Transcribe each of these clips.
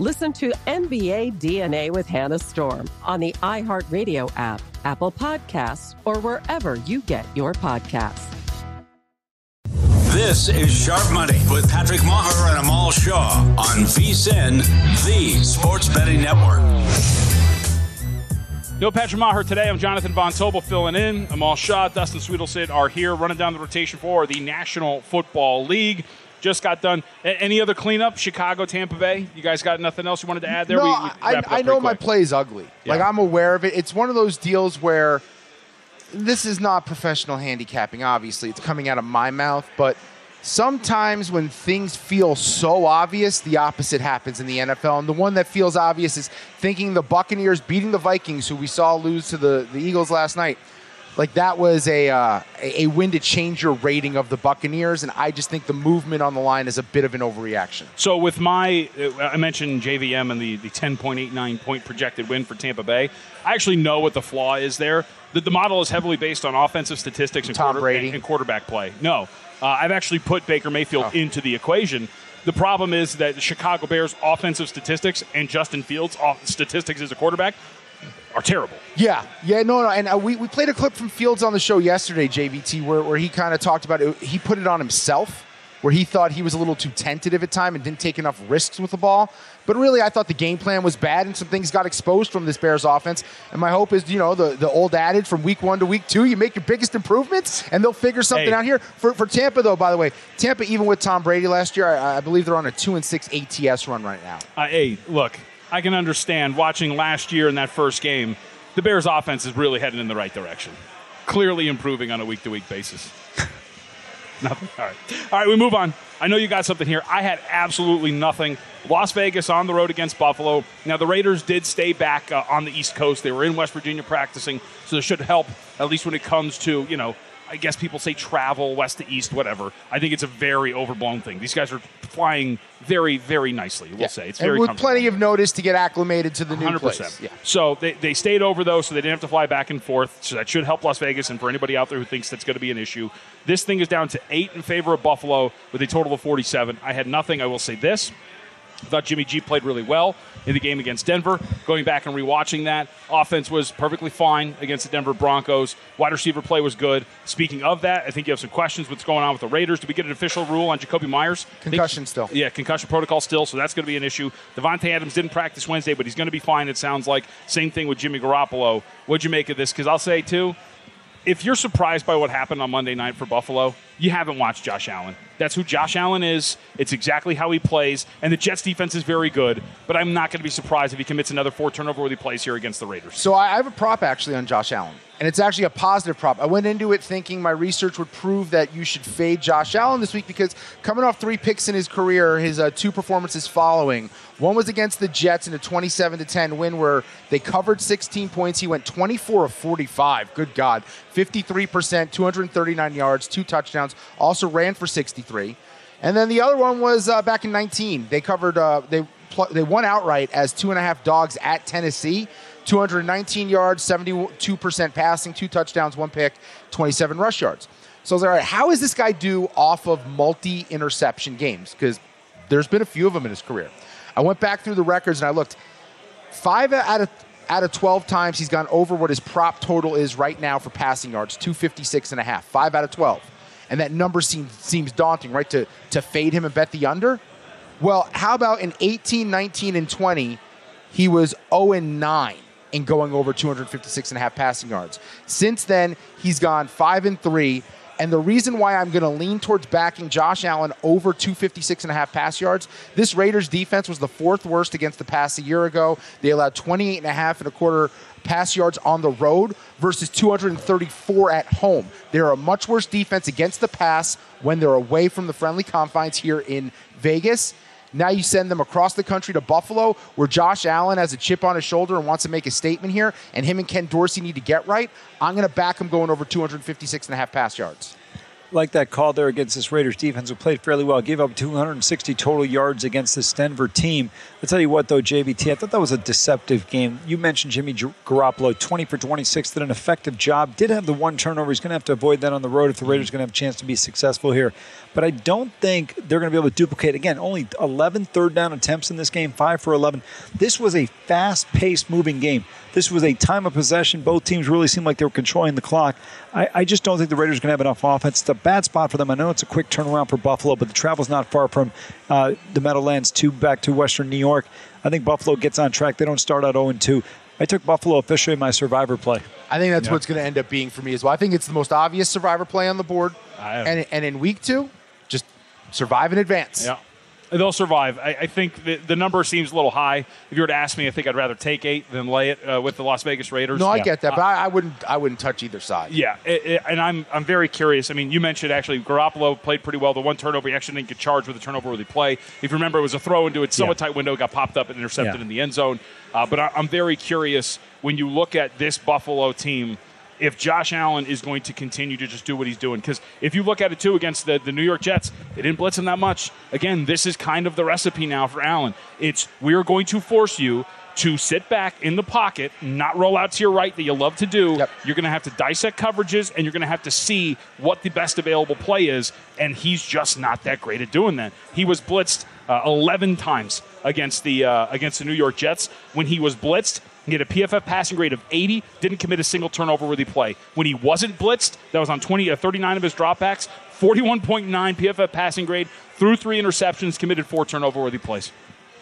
Listen to NBA DNA with Hannah Storm on the iHeartRadio app, Apple Podcasts, or wherever you get your podcasts. This is Sharp Money with Patrick Maher and Amal Shaw on VSIN, the Sports Betting Network. Yo, Patrick Maher today. I'm Jonathan Von Tobel filling in. Amal Shaw, Dustin Swedelson are here running down the rotation for the National Football League just got done. Any other cleanup? Chicago, Tampa Bay. You guys got nothing else you wanted to add there? No, we, we I, I know my play is ugly. Yeah. Like I'm aware of it. It's one of those deals where this is not professional handicapping. Obviously, it's coming out of my mouth, but sometimes when things feel so obvious, the opposite happens in the NFL. And the one that feels obvious is thinking the Buccaneers beating the Vikings, who we saw lose to the, the Eagles last night like that was a uh, a win to change your rating of the Buccaneers, and I just think the movement on the line is a bit of an overreaction. So with my, uh, I mentioned JVM and the the 10.89 point projected win for Tampa Bay. I actually know what the flaw is there. The, the model is heavily based on offensive statistics and, quarter, and, and quarterback play. No, uh, I've actually put Baker Mayfield oh. into the equation. The problem is that the Chicago Bears' offensive statistics and Justin Fields' statistics as a quarterback are terrible. Yeah, yeah, no, no. And uh, we, we played a clip from Fields on the show yesterday, JVT, where, where he kind of talked about it. He put it on himself, where he thought he was a little too tentative at time and didn't take enough risks with the ball. But really, I thought the game plan was bad and some things got exposed from this Bears offense. And my hope is, you know, the, the old adage from week one to week two, you make your biggest improvements and they'll figure something hey. out here. For, for Tampa, though, by the way, Tampa, even with Tom Brady last year, I, I believe they're on a two and six ATS run right now. Uh, hey, look, I can understand watching last year in that first game the Bears' offense is really heading in the right direction. Clearly improving on a week to week basis. nothing. All right. All right, we move on. I know you got something here. I had absolutely nothing. Las Vegas on the road against Buffalo. Now, the Raiders did stay back uh, on the East Coast. They were in West Virginia practicing, so it should help, at least when it comes to, you know, I guess people say travel west to east, whatever. I think it's a very overblown thing. These guys are flying very, very nicely. We'll yeah. say it's very and with plenty of notice to get acclimated to the new 100%. place. Yeah. So they, they stayed over though, so they didn't have to fly back and forth. So that should help Las Vegas. And for anybody out there who thinks that's going to be an issue, this thing is down to eight in favor of Buffalo with a total of 47. I had nothing. I will say this: I thought Jimmy G played really well in the game against Denver. Going back and rewatching that, offense was perfectly fine against the Denver Broncos. Wide receiver play was good. Speaking of that, I think you have some questions. What's going on with the Raiders? Did we get an official rule on Jakobi Meyers? Concussion still. Yeah, concussion protocol still, so that's going to be an issue. Davante Adams didn't practice Wednesday, but he's going to be fine. It sounds like same thing with Jimmy Garoppolo. What'd you make of this? Because I'll say too, if you're surprised by what happened on Monday night for Buffalo, you haven't watched Josh Allen. That's who Josh Allen is. It's exactly how he plays. And the Jets defense is very good, but I'm not going to be surprised if he commits another four turnover worthy plays here against the Raiders. So I have a prop actually on Josh Allen and it's actually a positive prop. I went into it thinking my research would prove that you should fade Josh Allen this week because coming off three picks in his career, his uh, two performances following. One was against the Jets in a 27 to 10 win where they covered 16 points. He went 24 of 45. Good God, 53%, 239 yards, two touchdowns. Also ran for 63. And then the other one was uh, back in 19. They covered. Uh, they pl- they won outright as two and a half dogs at Tennessee. 219 yards, 72% passing, two touchdowns, one pick, 27 rush yards. So I was like, all right, how is this guy do off of multi interception games? Because there's been a few of them in his career. I went back through the records and I looked. Five out of out of 12 times, he's gone over what his prop total is right now for passing yards 256 and a half. Five out of 12. And that number seems, seems daunting, right? To, to fade him and bet the under? Well, how about in 18, 19, and 20, he was 0 and 9 in going over 256 and a half passing yards. Since then, he's gone 5 and 3. And the reason why I'm going to lean towards backing Josh Allen over 256 and a half pass yards, this Raiders defense was the fourth worst against the pass a year ago. They allowed 28 and a half and a quarter pass yards on the road versus 234 at home. They're a much worse defense against the pass when they're away from the friendly confines here in Vegas. Now you send them across the country to Buffalo, where Josh Allen has a chip on his shoulder and wants to make a statement here, and him and Ken Dorsey need to get right. I'm going to back him going over 256 and a half pass yards like that call there against this Raiders defense, who played fairly well, gave up 260 total yards against this Denver team. I'll tell you what, though, JVT, I thought that was a deceptive game. You mentioned Jimmy Garoppolo, 20 for 26, did an effective job. Did have the one turnover. He's going to have to avoid that on the road if the Raiders are going to have a chance to be successful here. But I don't think they're going to be able to duplicate. Again, only 11 third down attempts in this game, 5 for 11. This was a fast paced moving game. This was a time of possession. Both teams really seemed like they were controlling the clock. I, I just don't think the Raiders are going to have enough offense. It's a bad spot for them. I know it's a quick turnaround for Buffalo, but the travel's not far from uh, the Meadowlands to back to Western New York. I think Buffalo gets on track. They don't start out 0 2. I took Buffalo officially in my survivor play. I think that's what's going to end up being for me as well. I think it's the most obvious survivor play on the board. And, and in week two, just survive in advance. Yeah. They'll survive. I, I think the, the, number seems a little high. If you were to ask me, I think I'd rather take eight than lay it uh, with the Las Vegas Raiders. No, I yeah. get that, but I, I, wouldn't. I wouldn't touch either side. Yeah, it, it, and I'm I'm very curious. I mean, you mentioned actually Garoppolo played pretty well. The one turnover, he actually didn't get charged with a turnover worthy play. If you remember, it was a throw into a somewhat yeah. tight window, got popped up and intercepted yeah. in the end zone. Uh, but I, I'm very curious when you look at this Buffalo team if Josh Allen is going to continue to just do what he's doing. Because if you look at it too against the, the New York Jets, they didn't blitz him that much. Again, this is kind of the recipe now for Allen. It's we're going to force you to sit back in the pocket, not roll out to your right that you love to do. Yep. You're going to have to dissect coverages and you're going to have to see what the best available play is. And he's just not that great at doing that. He was blitzed uh, 11 times against the uh, against the New York Jets. When he was blitzed, he had a PFF passing grade of 80, didn't commit a single turnover worthy play. When he wasn't blitzed, that was on 20, uh, 39 of his dropbacks, 41.9 PFF passing grade, threw three interceptions, committed four turnover worthy plays.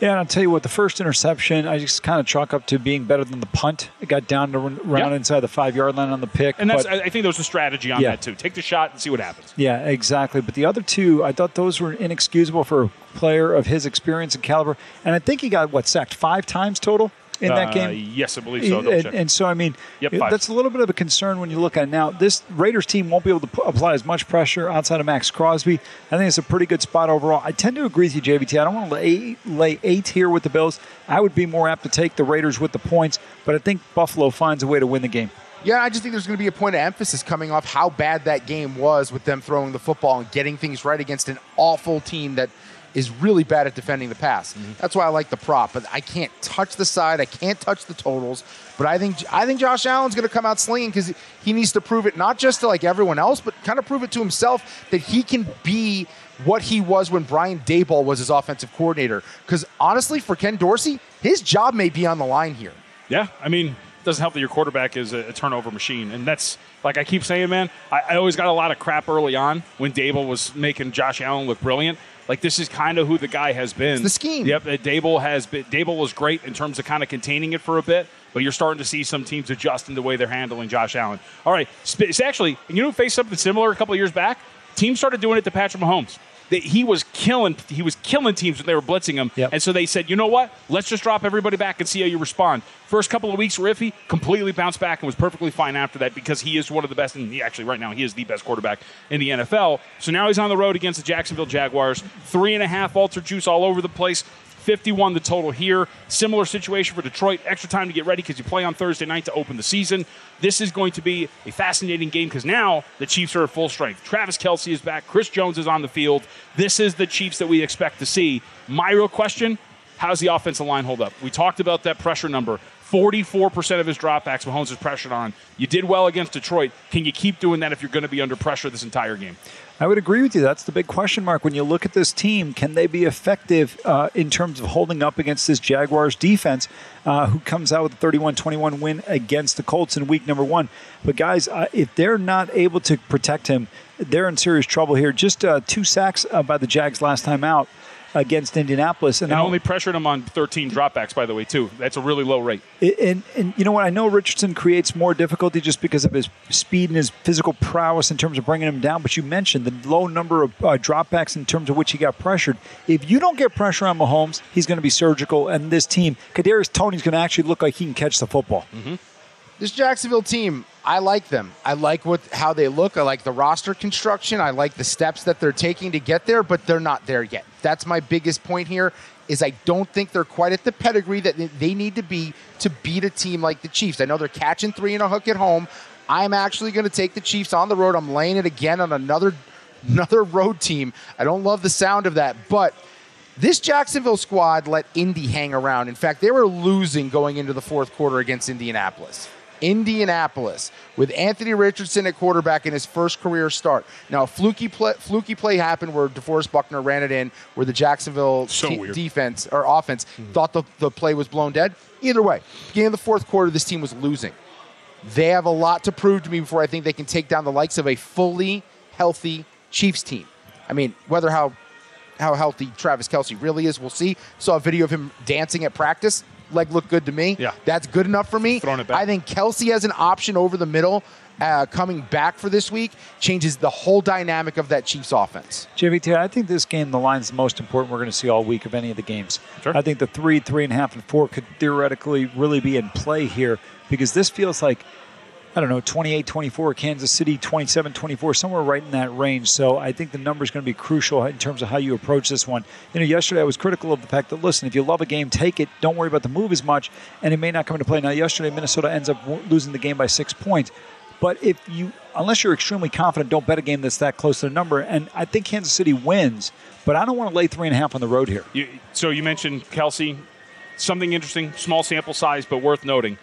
Yeah, and I'll tell you what, the first interception, I just kind of chalk up to being better than the punt. It got down to run yep. inside the five yard line on the pick. And that's, I think there was a strategy on yeah. that, too. Take the shot and see what happens. Yeah, exactly. But the other two, I thought those were inexcusable for a player of his experience and caliber. And I think he got, what, sacked five times total? In that uh, game? yes, I believe so. And, and, so, I mean, yep, that's a little bit of a concern when you look at it now. This Raiders team won't be able to p- apply as much pressure outside of Maxx Crosby. I think it's a pretty good spot overall. I tend to agree with you, JVT. I don't want to lay, lay eight here with the Bills. I would be more apt to take the Raiders with the points, but I think Buffalo finds a way to win the game. Yeah, I just think there's going to be a point of emphasis coming off how bad that game was with them throwing the football and getting things right against an awful team that – is really bad at defending the pass. Mm-hmm. That's why I like the prop, but I can't touch the side. I can't touch the totals. But I think I think Josh Allen's going to come out slinging because he needs to prove it not just to like everyone else, but kind of prove it to himself that he can be what he was when Brian Daboll was his offensive coordinator. Because honestly, for Ken Dorsey, his job may be on the line here. Yeah, I mean, it doesn't help that your quarterback is a, turnover machine, and that's like I keep saying, man. I, I always got a lot of crap early on when Daboll was making Josh Allen look brilliant. Like this is kind of who the guy has been. It's the scheme. Yep, Daboll has been. Daboll was great in terms of kind of containing it for a bit, but you're starting to see some teams adjust in the way they're handling Josh Allen. All right, it's actually you know faced something similar a couple of years back. Teams started doing it to Patrick Mahomes that he was killing he was killing teams when they were blitzing him. Yep. And so they said, you know what? Let's just drop everybody back and see how you respond. First couple of weeks were iffy, completely bounced back and was perfectly fine after that because he is one of the best, and he actually right now he is the best quarterback in the NFL. So now he's on the road against the Jacksonville Jaguars. Three and a half alter juice all over the place. 51 the total here. Similar situation for Detroit. Extra time to get ready because you play on Thursday night to open the season. This is going to be a fascinating game because now the Chiefs are at full strength. Travis Kelce is back. Chris Jones is on the field. This is the Chiefs that we expect to see. My real question how's the offensive line hold up? We talked about that pressure number. 44% of his dropbacks Mahomes is pressured on. You did well against Detroit. Can you keep doing that if you're going to be under pressure this entire game? I would agree with you. That's the big question mark. When you look at this team, can they be effective uh, in terms of holding up against this Jaguars defense, uh, who comes out with a 31 21 win against the Colts in week number one? But, guys, uh, if they're not able to protect him, they're in serious trouble here. Just uh, two sacks uh, by the Jags last time out against Indianapolis, and, and only pressured him on 13 dropbacks. By the way, too. That's a really low rate. And, and you know what? I know Richardson creates more difficulty just because of his speed and his physical prowess in terms of bringing him down. But you mentioned the low number of uh, dropbacks in terms of which he got pressured. If you don't get pressure on Mahomes, he's going to be surgical. And this team, Kadarius Toney's going to actually look like he can catch the football. Mm-hmm. This Jacksonville team, I like them. I like what how they look. I like the roster construction. I like the steps that they're taking to get there, but they're not there yet. That's my biggest point here is I don't think they're quite at the pedigree that they need to be to beat a team like the Chiefs. I know they're catching three and a hook at home. I'm actually going to take the Chiefs on the road. I'm laying it again on another another road team. I don't love the sound of that, but this Jacksonville squad let Indy hang around. In fact, they were losing going into the fourth quarter against Indianapolis. Indianapolis with Anthony Richardson at quarterback in his first career start. Now, a fluky play, fluky play happened where DeForest Buckner ran it in, where the Jacksonville so defense or offense mm-hmm. thought the, the play was blown dead. Either way, beginning of the fourth quarter, this team was losing. They have a lot to prove to me before I think they can take down the likes of a fully healthy Chiefs team. I mean, whether how how healthy Travis Kelce really is, we'll see. Saw a video of him dancing at practice leg looked good to me. Yeah. That's good enough for me. Throwing it back. I think Kelce has an option over the middle. Uh, coming back for this week changes the whole dynamic of that Chiefs offense. JVT, I think this game, the line's the most important we're going to see all week of any of the games. Sure. I think the three, three and a half, and four could theoretically really be in play here because this feels like – I don't know, 28 24, Kansas City 27 24, somewhere right in that range. So I think the number is going to be crucial in terms of how you approach this one. You know, yesterday I was critical of the fact that, listen, if you love a game, take it. Don't worry about the move as much, and it may not come into play. Now, yesterday, Minnesota ends up losing the game by six points. But if you, unless you're extremely confident, don't bet a game that's that close to the number. And I think Kansas City wins, but I don't want to lay three and a half on the road here. You, so you mentioned Kelce, Something interesting, small sample size, but worth noting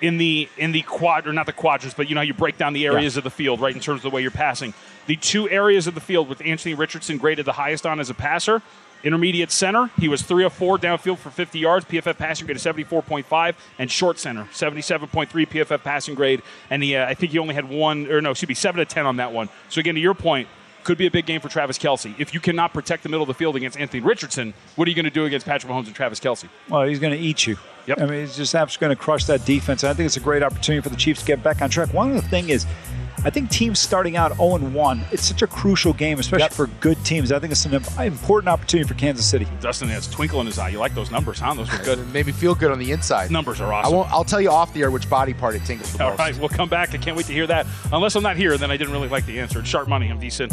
in the in the quad or not the quadrants, but you know how you break down the areas yeah. of the field, right, in terms of the way you're passing. The two areas of the field with Anthony Richardson graded the highest on as a passer. Intermediate center, he was 3 of 4 downfield for 50 yards, PFF passing grade of 74.5, and short center, 77.3 PFF passing grade, and he, uh, I think he only had one, or no, excuse me, 7 to 10 on that one. So again, to your point, could be a big game for Travis Kelce. If you cannot protect the middle of the field against Anthony Richardson, what are you going to do against Patrick Mahomes and Travis Kelce? Well, he's going to eat you. Yep. I mean, he's just absolutely going to crush that defense. And I think it's a great opportunity for the Chiefs to get back on track. One of the thing is, I think teams starting out 0 1, it's such a crucial game, especially yep. for good teams. I think it's an important opportunity for Kansas City. Dustin has a twinkle in his eye. You like those numbers, huh? Those were good. It made me feel good on the inside. Numbers are awesome. I won't, I'll tell you off the air which body part it tingles the All most. All right, we'll come back. I can't wait to hear that. Unless I'm not here, then I didn't really like the answer. It's sharp money. I'm decent.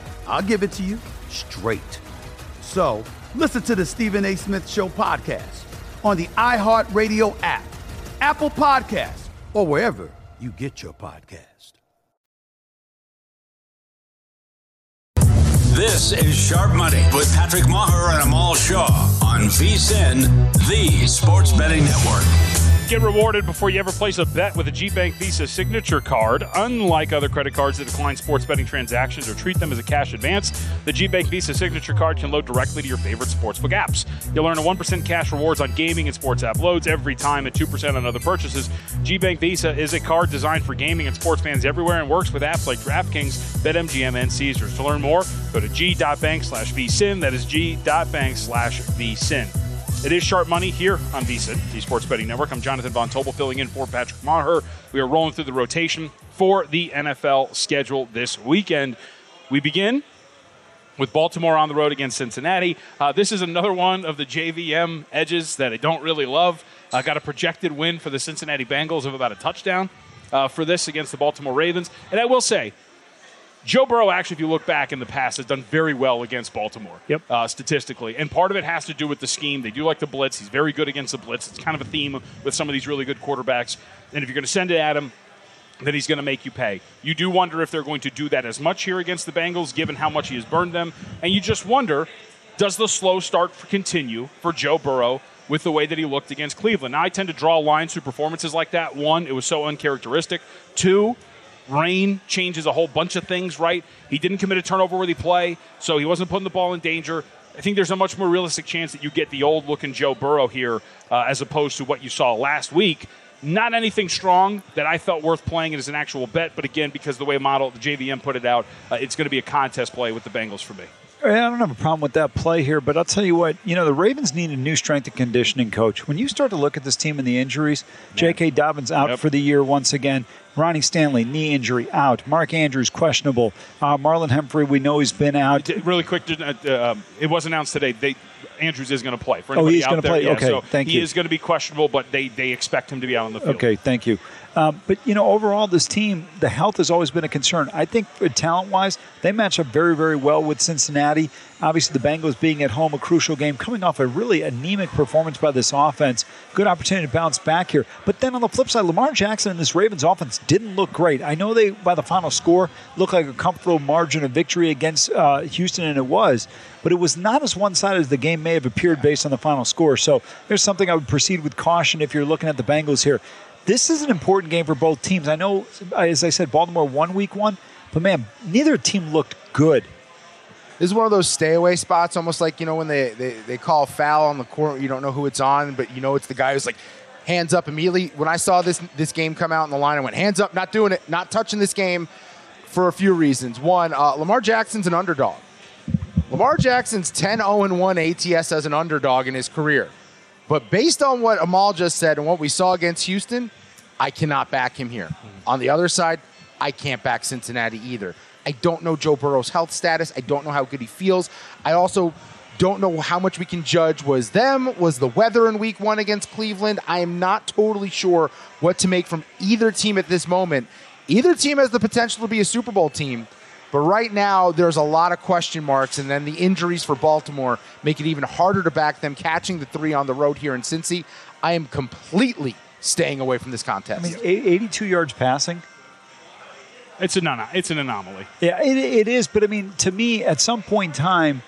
I'll give it to you straight. So listen to the Stephen A. Smith Show podcast on the iHeartRadio app, Apple Podcasts, or wherever you get your podcast. This is Sharp Money with Patrick Maher and Amal Shaw on VSIN, the Sports Betting Network. Get rewarded before you ever place a bet with a GBank Visa signature card. Unlike other credit cards that decline sports betting transactions or treat them as a cash advance, the GBank Visa signature card can load directly to your favorite sportsbook apps. You'll earn a 1% cash rewards on gaming and sports app loads every time and 2% on other purchases. GBank Visa is a card designed for gaming and sports fans everywhere and works with apps like DraftKings, BetMGM, and Caesars. To learn more, go to g.bank slash vsin. That is g.bank slash vsin. It is Sharp Money here on VSIN, the Sports Betting Network. I'm Jonathan Von Tobel filling in for Patrick Maher. We are rolling through the rotation for the NFL schedule this weekend. We begin with Baltimore on the road against Cincinnati. Uh, this is another one of the JVM edges that I don't really love. I got a projected win for the Cincinnati Bengals of about a touchdown uh, for this against the Baltimore Ravens. And I will say, Joe Burrow, actually, if you look back in the past, has done very well against Baltimore. Yep. Uh, statistically, and part of it has to do with the scheme. They do like the blitz. He's very good against the blitz. It's kind of a theme with some of these really good quarterbacks. And if you're going to send it at him, then he's going to make you pay. You do wonder if they're going to do that as much here against the Bengals, given how much he has burned them. And you just wonder, does the slow start continue for Joe Burrow? With the way that he looked against Cleveland. Now, I tend to draw lines through performances like that. One, it was so uncharacteristic. Two, rain changes a whole bunch of things, right? He didn't commit a turnover worthy play, so he wasn't putting the ball in danger. I think there's a much more realistic chance that you get the old looking Joe Burrow here uh, as opposed to what you saw last week. Not anything strong that I felt worth playing as an actual bet, but again, because the way model the JVM put it out, uh, it's going to be a contest play with the Bengals for me. I don't have a problem with that play here, but I'll tell you what, you know, the Ravens need a new strength and conditioning coach. When you start to look at this team and the injuries, J.K. Dobbins out Yep. for the year once again. Ronnie Stanley, knee injury, out. Mark Andrews, questionable. Uh, Marlon Humphrey, we know he's been out. Really quick, uh, um, it was announced today. They Andrews is going to play. For Oh, he's gonna play? yeah, Okay, so thank he you. is going to be questionable, but they they expect him to be out on the field. Okay, thank you. Um, but you know, overall, this team, the health has always been a concern. I think talent-wise, they match up very, very well with Cincinnati. Obviously, the Bengals being at home, a crucial game, coming off a really anemic performance by this offense. Good opportunity to bounce back here. But then on the flip side, Lamar Jackson and this Ravens offense didn't look great. I know they, by the final score, looked like a comfortable margin of victory against uh, Houston, and it was. But it was not as one-sided as the game may have appeared based on the final score. So there's something I would proceed with caution if you're looking at the Bengals here. This is an important game for both teams. I know, as I said, Baltimore won week one, but man, neither team looked good. This is one of those stay away spots, almost like you know when they, they they call foul on the court, you don't know who it's on, but you know it's the guy who's like hands up immediately. When I saw this this game come out in the line, I went hands up, not doing it, not touching this game, for a few reasons. One, uh, Lamar Jackson's an underdog. Lamar Jackson's 10 0 1 ATS as an underdog in his career. But based on what Amal just said and what we saw against Houston, I cannot back him here. On the other side, I can't back Cincinnati either. I don't know Joe Burrow's health status. I don't know how good he feels. I also don't know how much we can judge was them, was the weather in week one against Cleveland. I am not totally sure what to make from either team at this moment. Either team has the potential to be a Super Bowl team. But right now, there's a lot of question marks, and then the injuries for Baltimore make it even harder to back them catching the three on the road here in Cincy. I am completely staying away from this contest. I mean, 82 yards passing. It's an it's an anomaly. Yeah, it, it is. But I mean, to me, at some point in time,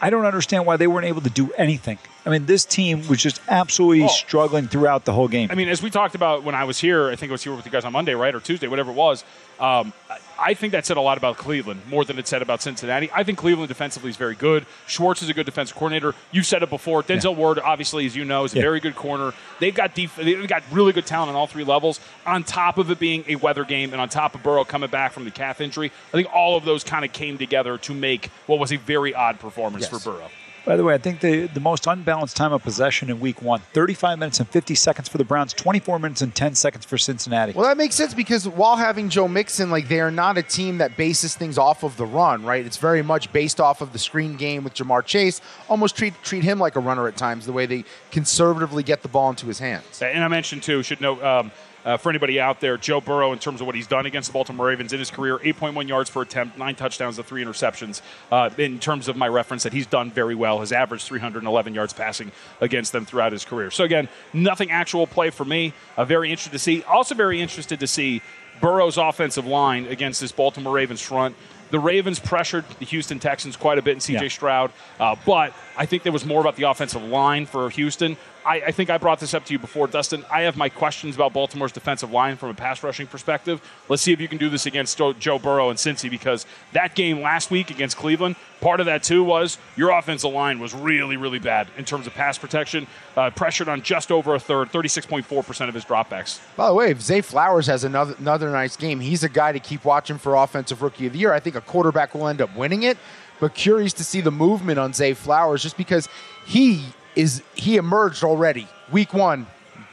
I don't understand why they weren't able to do anything. I mean, this team was just absolutely Oh. struggling throughout the whole game. I mean, as we talked about when I was here, I think I was here with you guys on Monday, right, or Tuesday, whatever it was. Um, I- think that said a lot about Cleveland more than it said about Cincinnati. I think Cleveland defensively is very good. Schwartz is a good defensive coordinator. You've said it before. Denzel Ward, obviously, as you know, is a Yeah. very good corner. They've got def- they've got really good talent on all three levels. On top of it being a weather game, and on top of Burrow coming back from the calf injury, I think all of those kind of came together to make what was a very odd performance Yes. for Burrow. By the way, I think the, the most unbalanced time of possession in week one 35 minutes and 50 seconds for the Browns, 24 minutes and 10 seconds for Cincinnati. Well, that makes sense because while having Joe Mixon, like they are not a team that bases things off of the run, right? It's very much based off of the screen game with Ja'Marr Chase. Almost treat treat him like a runner at times, the way they conservatively get the ball into his hands. And I mentioned too, should note. Um, uh, for anybody out there, Joe Burrow, in terms of what he's done against the Baltimore Ravens in his career, 8.1 yards per attempt, nine touchdowns to three interceptions. Uh, in terms of my reference, that he's done very well. Has averaged 311 yards passing against them throughout his career. So again, nothing actual play for me. Uh, very interested to see. Also very interested to see Burrow's offensive line against this Baltimore Ravens front. The Ravens pressured the Houston Texans quite a bit in CJ Yeah. Stroud, uh, but I think there was more about the offensive line for Houston. I, I think I brought this up to you before, Dustin. I have my questions about Baltimore's defensive line from a pass rushing perspective. Let's see if you can do this against Joe, Burrow and Cincy because that game last week against Cleveland, part of that too was your offensive line was really, really bad in terms of pass protection. Uh, pressured on just over a third, 36.4% of his dropbacks. By the way, if Zay Flowers has another another nice game, he's a guy to keep watching for offensive rookie of the year. I think a quarterback will end up winning it, but curious to see the movement on Zay Flowers just because he is he emerged already. Week one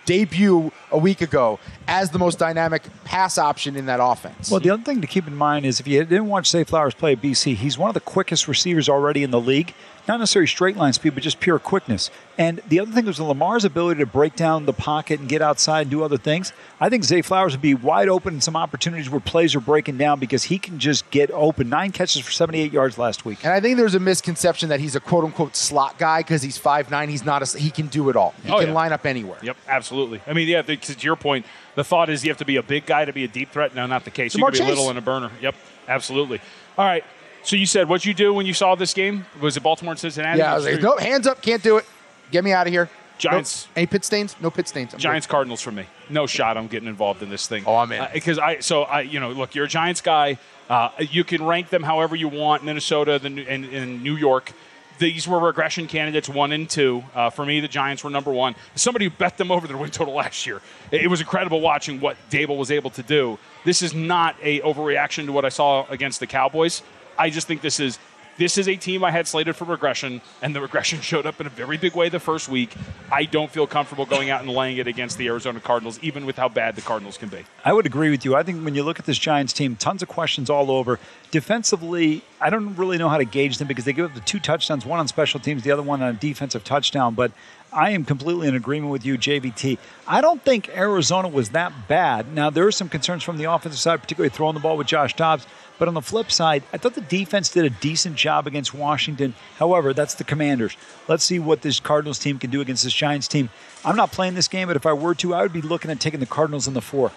debut a week ago as the most dynamic pass option in that offense. Well, the other thing to keep in mind is if you didn't watch Zay Flowers play at BC, he's one of the quickest receivers already in the league. Not necessarily straight line speed, but just pure quickness. And the other thing was Lamar's ability to break down the pocket and get outside and do other things. I think Zay Flowers would be wide open in some opportunities where plays are breaking down because he can just get open. Nine catches for 78 yards last week. And I think there's a misconception that he's a quote unquote slot guy because he's 5'9. He's not a, he can do it all. He Oh, can yeah. line up anywhere. Yep, absolutely. I mean, yeah, the- to your point, the thought is you have to be a big guy to be a deep threat. No, not the case. You Ja'Marr can be Chase. little and a burner. Yep, absolutely. All right. So you said what'd you do when you saw this game? Was it Baltimore and Cincinnati? Yeah, I was like, no, hands up, can't do it. Get me out of here. Giants. Nope. Any pit stains? No pit stains. I'm Giants Cardinals for me. No shot. I'm getting involved in this thing. Oh, I'm in. Because I so I you know look, you're a Giants guy. Uh, you can rank them however you want. Minnesota, the and, and New York. These were regression candidates one and two. Uh, for me, the Giants were number one. Somebody bet them over their win total last year. It, it was incredible watching what Daboll was able to do. This is not a overreaction to what I saw against the Cowboys. I just think this is this is a team I had slated for regression, and the regression showed up in a very big way the first week. I don't feel comfortable going out and laying it against the Arizona Cardinals, even with how bad the Cardinals can be. I would agree with you. I think when you look at this Giants team, tons of questions all over. Defensively, I don't really know how to gauge them because they give up the two touchdowns, one on special teams, the other one on a defensive touchdown. But I am completely in agreement with you, JVT. I don't think Arizona was that bad. Now, there are some concerns from the offensive side, particularly throwing the ball with Josh Dobbs. But on the flip side, I thought the defense did a decent job against Washington. However, that's the Commanders. Let's see what this Cardinals team can do against this Giants team. I'm not playing this game, but if I were to, I would be looking at taking the Cardinals in the four.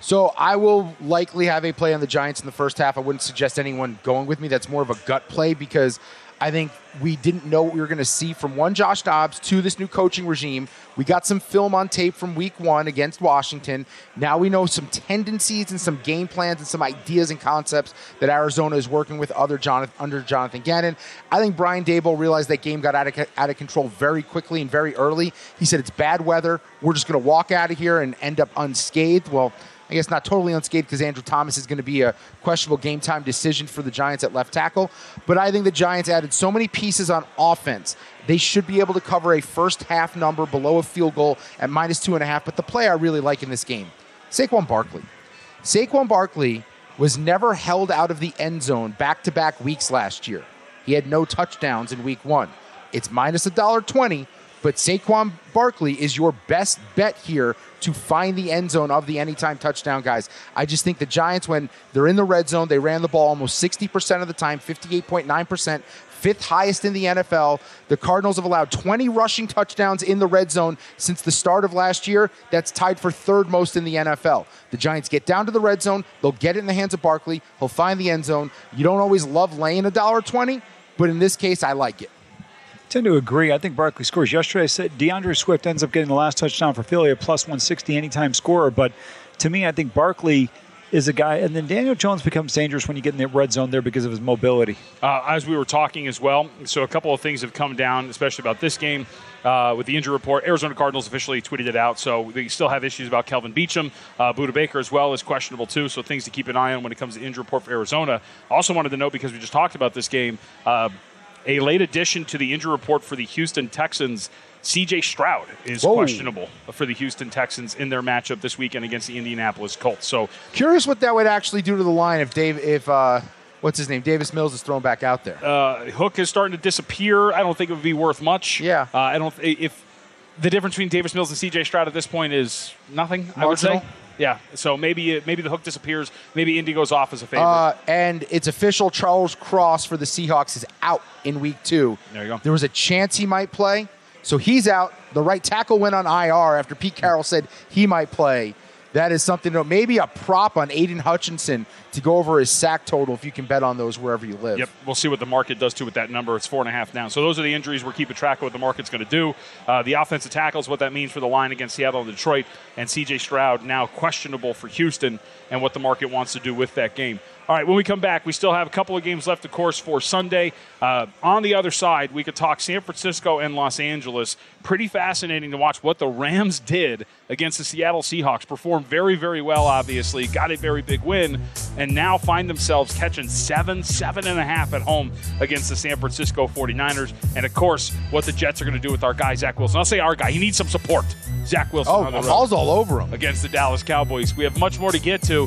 So I will likely have a play on the Giants in the first half. I wouldn't suggest anyone going with me. That's more of a gut play because I think we didn't know what we were going to see from one Josh Dobbs to this new coaching regime. We got some film on tape from week one against Washington. Now we know some tendencies and some game plans and some ideas and concepts that Arizona is working with other Jonathan, under Jonathan Gannon. I think Brian Daboll realized that game got out of, out of control very quickly and very early. He said, It's bad weather. We're just going to walk out of here and end up unscathed. Well, I guess not totally unscathed because Andrew Thomas is going to be a questionable game time decision for the Giants at left tackle. But I think the Giants added so many pieces on offense. They should be able to cover a first half number below a field goal at minus two and a half. But the play I really like in this game, Saquon Barkley. Saquon Barkley was never held out of the end zone back to back weeks last year. He had no touchdowns in week one. It's minus a dollar twenty, but Saquon Barkley is your best bet here to find the end zone of the anytime touchdown guys. I just think the Giants, when they're in the red zone, they ran the ball almost 60% of the time, 58.9%, fifth highest in the NFL. The Cardinals have allowed 20 rushing touchdowns in the red zone since the start of last year. That's tied for third most in the NFL. The Giants get down to the red zone, they'll get it in the hands of Barkley, he'll find the end zone. You don't always love laying a dollar 20, but in this case, I like it. Tend to agree. I think Barkley scores. Yesterday, I said D'Andre Swift ends up getting the last touchdown for Philly, a plus 160 anytime scorer. But to me, I think Barkley is a guy, and then Daniel Jones becomes dangerous when you get in the red zone there because of his mobility. Uh, as we were talking as well, so a couple of things have come down, especially about this game. Uh, with the injury report, Arizona Cardinals officially tweeted it out, so they still have issues about Kelvin Beachum. Uh, Budda Baker as well is questionable too, so things to keep an eye on when it comes to injury report for Arizona. Also wanted to note because we just talked about this game. Uh, a late addition to the injury report for the Houston Texans. CJ Stroud is Whoa. questionable for the Houston Texans in their matchup this weekend against the Indianapolis Colts. So Curious what that would actually do to the line if Dave, if uh, what's his name, Davis Mills is thrown back out there. uh, Hook is starting to disappear. I don't think it would be worth much. Yeah. Uh, I don't. If the difference between Davis Mills and C.J. Stroud at this point is nothing, I would say. Yeah. So maybe maybe the hook disappears. Maybe Indy goes off as a favorite. Uh, and it's official. Charles Cross for the Seahawks is out in week two. There you go. There was a chance he might play, so he's out. The right tackle went on IR after Pete Carroll said he might play. That is something to maybe a prop on Aidan Hutchinson to go over his sack total if you can bet on those wherever you live. Yep, we'll see what the market does too with that number. It's four and a half now. So those are the injuries we're keeping track of what the market's going to do. Uh, the offensive tackles, what that means for the line against Seattle and Detroit, and C.J. Stroud now questionable for Houston, and what the market wants to do with that game. All right, when we come back, we still have a couple of games left, of course, for Sunday. Uh, on the other side, we could talk San Francisco and Los Angeles. Pretty fascinating to watch what the Rams did against the Seattle Seahawks. Performed very, very well, obviously. Got a very big win, and now find themselves catching seven, seven and a half at home against the San Francisco 49ers. And of course, what the Jets are going to do with our guy, Zach Wilson. I'll say our guy. He needs some support. Zach Wilson Oh, the balls all over him. against the Dallas Cowboys. We have much more to get to.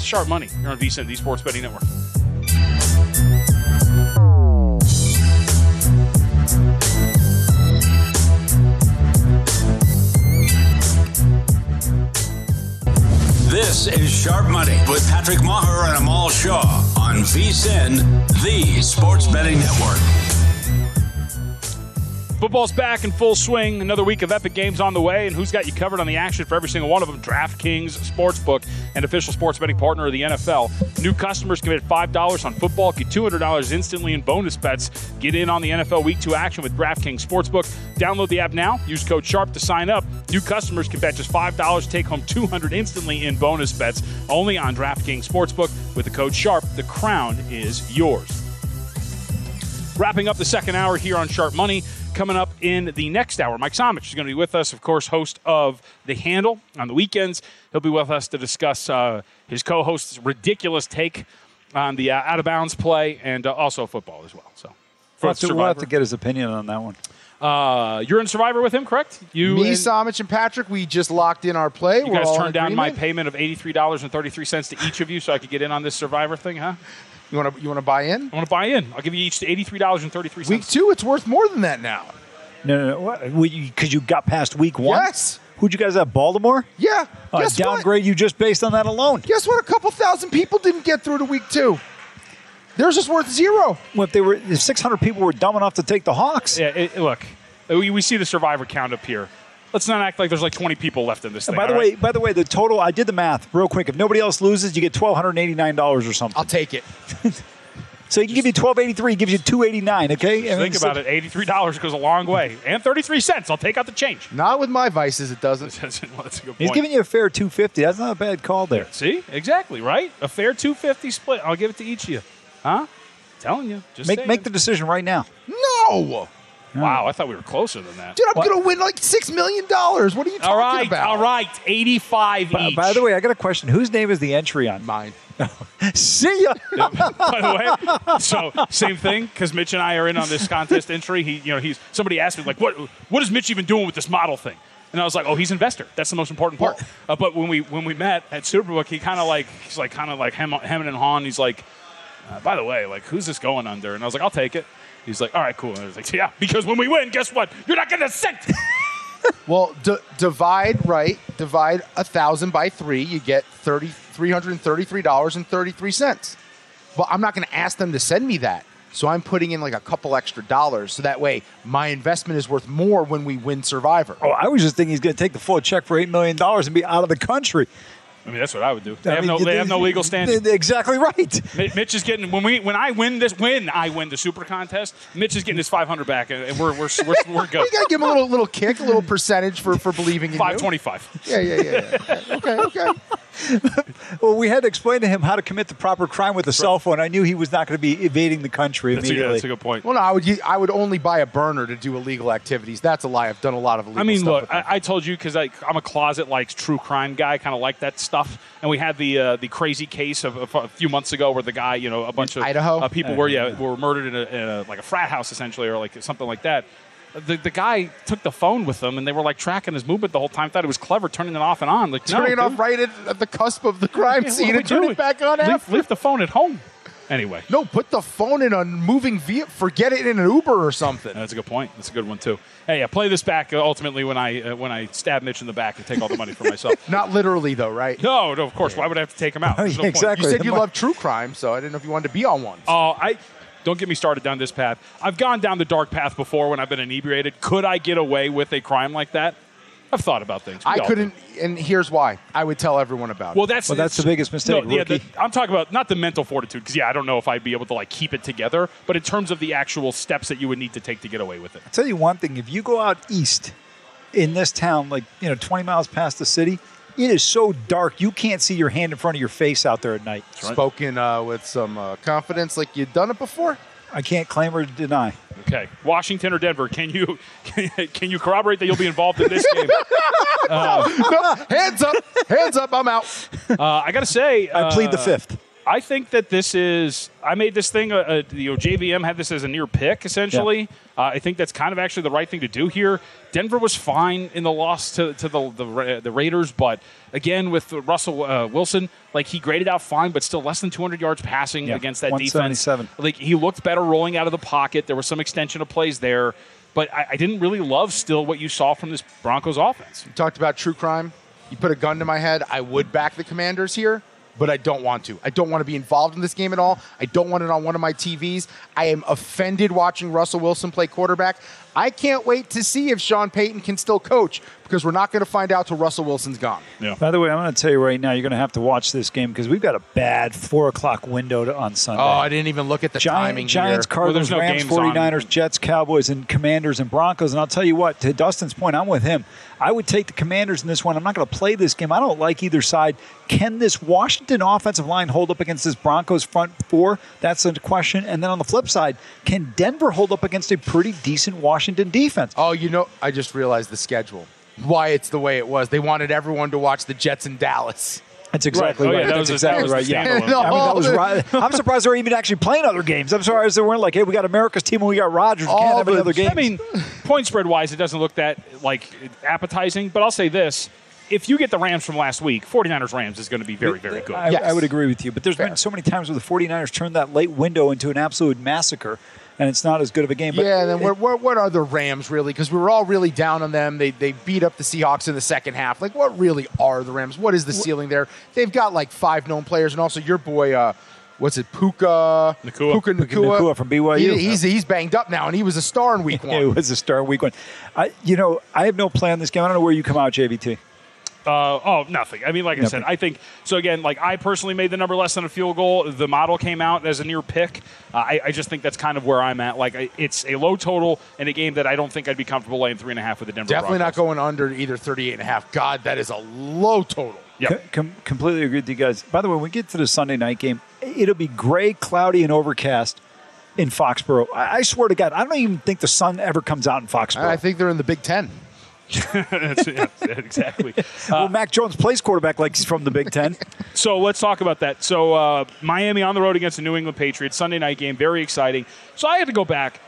Sharp Money here on VSIN, the Sports Betting Network. This is Sharp Money with Patrick Maher and Amal Shaw on VSIN, the Sports Betting Network. Football's back in full swing. Another week of epic games on the way, and who's got you covered on the action for every single one of them? DraftKings Sportsbook, an official sports betting partner of the NFL. New customers can bet $5 on football, get $200 instantly in bonus bets. Get in on the NFL Week 2 action with DraftKings Sportsbook. Download the app now. Use code SHARP to sign up. New customers can bet just $5, take home 200 instantly in bonus bets. Only on DraftKings Sportsbook with the code SHARP. The crown is yours. Wrapping up the second hour here on Sharp Money. Coming up in the next hour, Mike Somich is going to be with us, of course, host of The Handle on the weekends. He'll be with us to discuss uh, his co host's ridiculous take on the uh, out of bounds play and uh, also football as well. So, We'll have, to, we'll have to get his opinion on that one. Uh, you're in Survivor with him, correct? You, Me, and- Somich, and Patrick, we just locked in our play. you We're guys all in turned down my payment of $83.33 to each of you so I could get in on this Survivor thing, huh? You want to you want to buy in? I want to buy in. I'll give you each $83.33. Week two, it's worth more than that now. No, no, no. What? Because you got past week one? Yes. Who'd you guys have? Baltimore? Yeah. Uh, Guess what? downgrade you just based on that alone. Guess what? A couple thousand people didn't get through to week two. Theirs just worth zero. Well, if they were, if 600 people were dumb enough to take the Hawks. Yeah, it, look, we, we see the survivor count up here. Let's not act like there's like 20 people left in this And thing. by the all way, right? by the way, the total I did the math real quick. If nobody else loses, you get twelve hundred eighty nine dollars or something. I'll take it. So he can give you twelve eighty three, gives you two eighty nine. Okay, And think it's about like- it. $83 goes a long way. And 33 cents. I'll take out the change. Not with my vices, it doesn't. That's, well, that's a good He's giving you a fair two fifty. That's not a bad call there. See? Exactly, right? A fair 250 split. I'll give it to each of you. Huh? Telling you. Just Make saying. make the decision right now. No, Wow, I thought we were closer than that. dude, I'm gonna win like six million dollars. What are you talking all right, about? all right. 85 By, each. by the way, I got a question. Whose name is the entry on? Mine. See ya. by the way, so same thing because Mitch and I are in on this contest entry. He, you know, he's somebody asked me like, what, what is Mitch even doing with this model thing? And I was like, oh, he's investor. That's the most important part. Uh, but when we when we met at Superbook, he kind of like he's like kind of like hem, hemming and hawing. He's like, uh, by the way, like who's this going under? And I was like, I'll take it. He's like, all right, cool. And I was like, yeah, because when we win, guess what? You're not gonna cent. Well, d- divide right. Divide a thousand by three. You get thirty three hundred and thirty three dollars and thirty three cents. But I'm not going to ask them to send me that. So I'm putting in like a couple extra dollars, so that way my investment is worth more when we win Survivor. Oh, I was just thinking he's going to take the full check for eight million dollars and be out of the country. I mean, that's what I would do. They have mean, no, they have no legal standing. Exactly right. Mitch is getting when we when I win this when I win the super contest. Mitch is getting his 500 back, and we're we're we're, we're good. You got to give him a little little kick, a little percentage for for believing in you. 525. Yeah, yeah, yeah. yeah. Okay, okay. well, we had to explain to him how to commit the proper crime with a cell phone. I knew he was not going to be evading the country That's a, that's a good point. Well, no, I would I would only buy a burner to do illegal activities. That's a lie. I've done a lot of illegal I mean, stuff look. I, I told you because I'm a closet like true crime guy, kind of like that stuff. And we had the uh, the crazy case of, of a few months ago where the guy, you know, a bunch of Idaho? uh, people were yeah were murdered in a, in a like a frat house essentially or like something like that. The, the guy took the phone with them and they were like tracking his movement the whole time. Thought it was clever, turning it off and on. Like no, Turning it off right at, at the cusp of the crime Yeah, scene and we turn it back on Leave, after. leave the phone at home. Anyway, No, put the phone in a moving vehicle. Forget it in an Uber or something. that's a good point. That's a good one too. Hey, yeah, play this back uh, ultimately when I uh, when I stab Mitch in the back and take all the money for myself. Not literally though, right? No, no, of course. Why would I have to take him out? There's no point. exactly. You said you The mo- love true crime, so I didn't know if you wanted to be on one. Oh, I don't get me started down this path. I've gone down the dark path before when I've been inebriated. Could I get away with a crime like that? I've thought about things. We I couldn't, do. and here's why. I would tell everyone about Well, it. that's Well, that's the biggest mistake, No, yeah, rookie. the- I'm talking about not the mental fortitude because yeah, I don't know if I'd be able to like keep it together, but in terms of the actual steps that you would need to take to get away with it. I'll tell you one thing: if you go out east in this town, like you know, 20 miles past the city, it is so dark you can't see your hand in front of your face out there at night. Spoken uh, with some uh, confidence, like you've done it before. I can't claim or deny. Okay, Washington or Denver? Can you can, can you corroborate that you'll be involved in this game? no, hands up, hands up. I'm out. Uh, I got to say, I plead the uh, fifth. I think that this is. I made this thing. Uh, uh, you know, JVT had this as a near pick essentially. Uh, I think that's kind of actually the right thing to do here. Denver was fine in the loss to, to the, the Ra- the Raiders, but again with Russell uh, Wilson, like he graded out fine, but still less than 200 yards passing Yeah, against that defense. 177. Like he looked better rolling out of the pocket. There was some extension of plays there, but I, I didn't really love still what you saw from this Broncos offense. You talked about true crime. You put a gun to my head. I would back the Commanders here, but I don't want to. I don't want to be involved in this game at all. I don't want it on one of my TVs. I am offended watching Russell Wilson play quarterback. I can't wait to see if Sean Payton can still coach because we're not going to find out till Russell Wilson's gone. Yeah. By the way, I'm going to tell you right now, you're going to have to watch this game because we've got a bad four o'clock window to, on Sunday. Oh, I didn't even look at the timing Giants, here. Cardinals, Well, no Rams, games on. 49ers, Jets, Cowboys, and Commanders and Broncos. And I'll tell you what, to Dustin's point, I'm with him. I would take the Commanders in this one. I'm not going to play this game. I don't like either side. Can this Washington offensive line hold up against this Broncos front four? That's the question. And then on the flip side, can Denver hold up against a pretty decent Washington defense? Oh, you know, I just realized the schedule. Why it's the way it was. They wanted everyone to watch the Jets in Dallas. That's exactly Right. Oh, right. yeah, that That's was exactly right. Yeah. standalone. I mean, that was right. I'm surprised they were even actually playing other games. I'm surprised they weren't like, hey, we got America's team and we got Rodgers. We can't All have any the- other games. I mean, point spread wise, it doesn't look that like appetizing. But I'll say this: if you get the Rams from last week, 49ers Rams is going to be very, very good. I, Yes. I would agree with you. But there's Fair. been so many times where the 49ers turned that late window into an absolute massacre, and it's not as good of a game. But yeah, and then it- what, what, what are the Rams really? Because we were all really down on them. They, they beat up the Seahawks in the second half. Like, what really are the Rams? What is the ceiling there? They've got like five known players, and also your boy, uh, what's it, Puka Nacua. Puka Puka Nacua, Nacua from BYU. He- he's he's banged up now, and he was a star in Week it One. was a star week one. I, you know, I have no plan this game. I don't know where you come out, JVT. Uh, oh, nothing. I mean, like I said, I think so. Again, like I personally made the number less than a field goal. The model came out as a near pick. Uh, I, I just think that's kind of where I'm at. Like I, it's a low total in a game that I don't think I'd be comfortable laying three and a half with the Denver. Definitely not going under either 38 and a half. God, that is a low total. Yeah, Com- com- completely agree with you guys. By the way, when we get to the Sunday night game, it'll be gray, cloudy, and overcast in Foxborough. I, I swear to God, I don't even think the sun ever comes out in Foxborough. I think they're in the Big Ten. That's- yeah, exactly. well, Mac Jones plays quarterback like he's from the Big Ten. So let's talk about that. So uh, Miami on the road against the New England Patriots Sunday night game, very exciting. So I had to go back.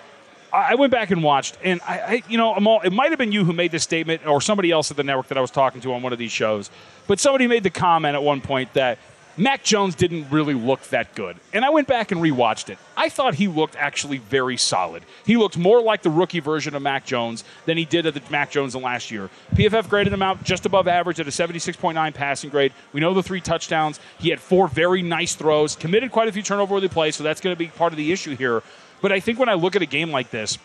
I I went back and watched, and I, I you know, I'm all, it might have been you who made this statement, or somebody else at the network that I was talking to on one of these shows. But somebody made the comment at one point that Mac Jones didn't really look that good, and I went back and rewatched it. I thought he looked actually very solid. He looked more like the rookie version of Mac Jones than he did of the Mac Jones in last year. PFF graded him out just above average at a 76.9 passing grade. We know the three touchdowns. He had four very nice throws, committed quite a few turnover worthy plays, so that's going to be part of the issue here. But I think when I look at a game like this,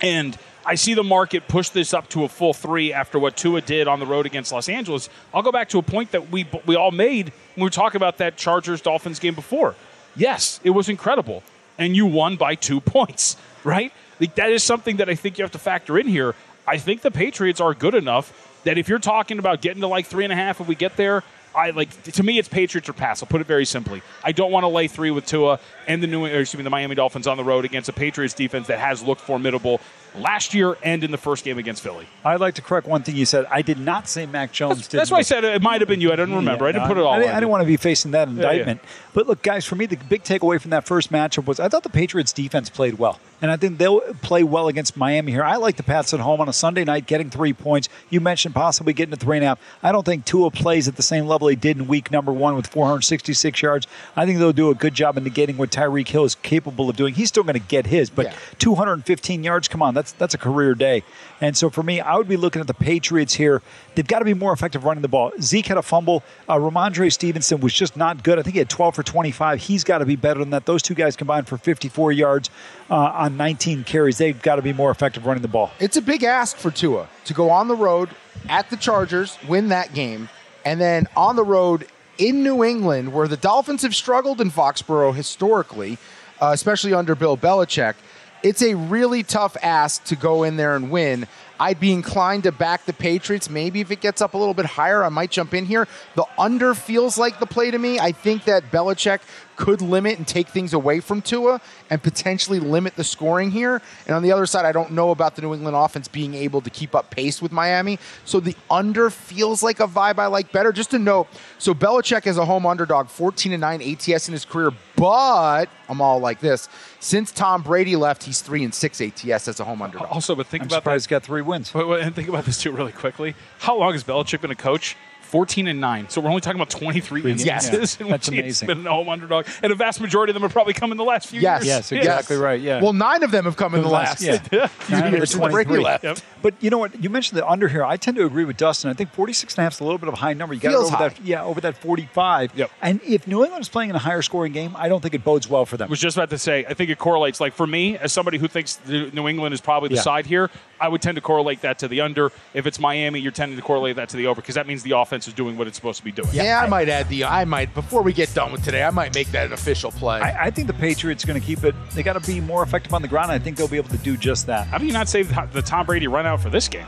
and I see the market push this up to a full three after what Tua did on the road against Los Angeles. I'll go back to a point that we we all made when we were talking about that Chargers Dolphins game before. Yes, it was incredible, and you won by two points, right? Like, that is something that I think you have to factor in here. I think the Patriots are good enough that if you're talking about getting to like three and a half, if we get there, I like to me it's Patriots or pass. I'll put it very simply. I don't want to lay three with Tua and the new, or excuse me, the Miami Dolphins on the road against a Patriots defense that has looked formidable last year and in the first game against Philly. I'd like to correct one thing you said. I did not say Mac Jones. That's, that's why I said it might have been you. I don't remember. I didn't put it all. I, didn't, on I didn't want to be facing that yeah. indictment. But look, guys, for me, the big takeaway from that first matchup was I thought the Patriots defense played well. And I think they'll play well against Miami here. I like the Pats at home on a Sunday night, getting three points. You mentioned possibly getting to three and a half. I don't think Tua plays at the same level he did in week number one with 466 yards. I think they'll do a good job in negating what Tyreek Hill is capable of doing. He's still going to get his, but Yeah. 215 yards, come on, that's that's a career day. And so for me, I would be looking at the Patriots here. They've got to be more effective running the ball. Zeke had a fumble. Uh, Rhamondre Stevenson was just not good. I think he had 12 for 25. He's got to be better than that. Those two guys combined for 54 yards uh, on 19 carries. They've got to be more effective running the ball. It's a big ask for Tua to go on the road at the Chargers, win that game, and then on the road in New England, where the Dolphins have struggled in Foxborough historically, uh, especially under Bill Belichick. It's a really tough ask to go in there and win. I'd be inclined to back the Patriots. Maybe if it gets up a little bit higher, I might jump in here. The under feels like the play to me. I think that Belichick could limit and take things away from Tua and potentially limit the scoring here. And on the other side, I don't know about the New England offense being able to keep up pace with Miami. So the under feels like a vibe I like better. Just to note, so Belichick is a home underdog, 14 and 9 ATS in his career, but I'm all like this. Since Tom Brady left, he's 3 and 6 ATS as a home underdog. Also, but think I'm about surprised that. he's got three wins. Wait, wait, and think about this too, really quickly. How long has Belichick been a coach? 14 and 9. So we're only talking about 23 Yes. instances in That's which he's amazing. been a home underdog. And a vast majority of them have probably come in the last few Yes. years. Yes, exactly right. Yeah. Well, nine of them have come in the last. Yeah. few Nine of years since Brady 23. left. Yep. But you know what? You mentioned the under here. I tend to agree with Dustin. I think 46 and a half is a little bit of a high number. You got Feels over high. that, yeah, over that 45. Yep. And if New England is playing in a higher scoring game, I don't think it bodes well for them. I was just about to say, I think it correlates. Like for me, as somebody who thinks New England is probably the Yeah. side here, I would tend to correlate that to the under. If it's Miami, you're tending to correlate that to the over because that means the offense is doing what it's supposed to be doing. Yeah, I might add the. I might before we get done with today. I might make that an official play. I, I think the Patriots are going to keep it. They got to be more effective on the ground. I think they'll be able to do just that. How do you not save the the Tom Brady run out for this game?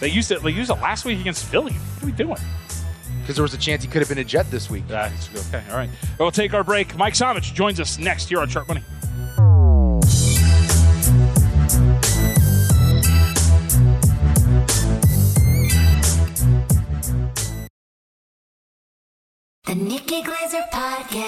They used it. They used it last week against Philly. What are we doing? Because there was a chance he could have been a Jet this week. Ah, That's okay. All right. We'll take our break. Mike Somich joins us next here on Sharp Money. Nikki Glazer Podcast.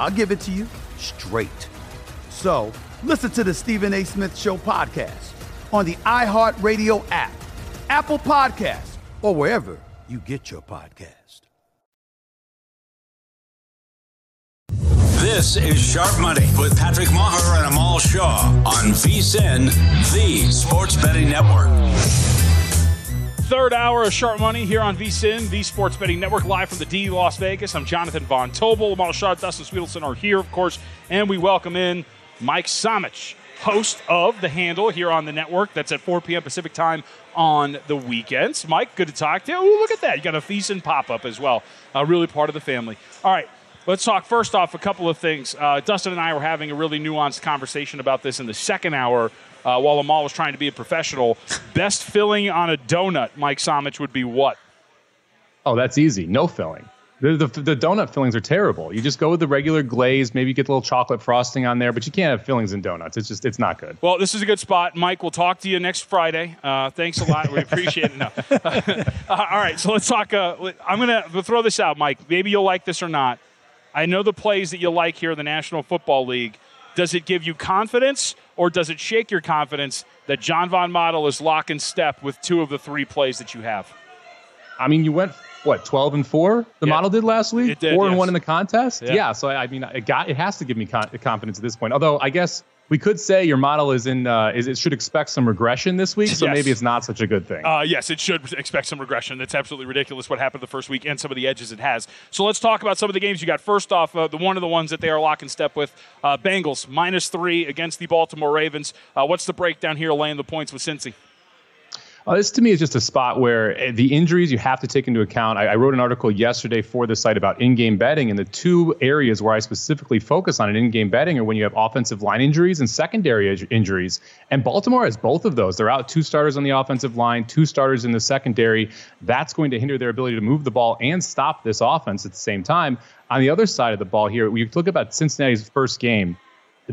I'll give it to you straight. So listen to the Stephen A. Smith Show podcast on the iHeartRadio app, Apple Podcasts, or wherever you get your podcast. This is Sharp Money with Patrick Meagher and Amal Shaw on VSIN, the Sports Betting Network. Third hour of Sharp Money here on VSIN, the Sports Betting Network, live from the D Las Vegas. I'm Jonathan Von Tobel. Amal Shaw, Dustin Swedelson are here, of course, and we welcome in Mike Somich, host of The Handle here on the network. That's at 4 p.m. Pacific time on the weekends. Mike, good to talk to you. Ooh, look at that. You got a VSIN pop up as well. Uh, really part of the family. All right. Let's talk first off a couple of things. Uh, Dustin and I were having a really nuanced conversation about this in the second hour uh, while Amal was trying to be a professional. Best filling on a donut, Mike Somich, would be what? Oh, that's easy. No filling. The, the, the, donut fillings are terrible. You just go with the regular glaze, maybe get a little chocolate frosting on there, but you can't have fillings in donuts. It's just, it's not good. Well, this is a good spot. Mike, we'll talk to you next Friday. Uh, thanks a lot. We appreciate it. No. uh, all right, so let's talk. Uh, I'm going to throw this out, Mike. Maybe you'll like this or not. I know the plays that you like here in the National Football League. Does it give you confidence or does it shake your confidence that John Von Model is lock and step with two of the three plays that you have? I mean, you went what 12 and 4 the yeah. model did last week did, 4 yes. and 1 in the contest yeah, yeah so I, I, mean it got it has to give me con- confidence at this point although i guess we could say your model is in uh, is it should expect some regression this week so yes. maybe it's not such a good thing. Uh, yes it should expect some regression. That's absolutely ridiculous what happened the first week and some of the edges it has. So let's talk about some of the games you got. First off uh, the one of the ones that they are lock and step with uh, bengals minus three against the baltimore ravens. Uh, what's the breakdown here laying the points with cincy uh, this to me is just a spot where eh, the injuries you have to take into account. I, I, wrote an article yesterday for the site about in-game betting, and the two areas where I specifically focus on an in-game betting are when you have offensive line injuries and secondary injuries. And Baltimore has both of those. They're out two starters on the offensive line, two starters in the secondary. That's going to hinder their ability to move the ball and stop this offense at the same time. On the other side of the ball here, we look about Cincinnati's first game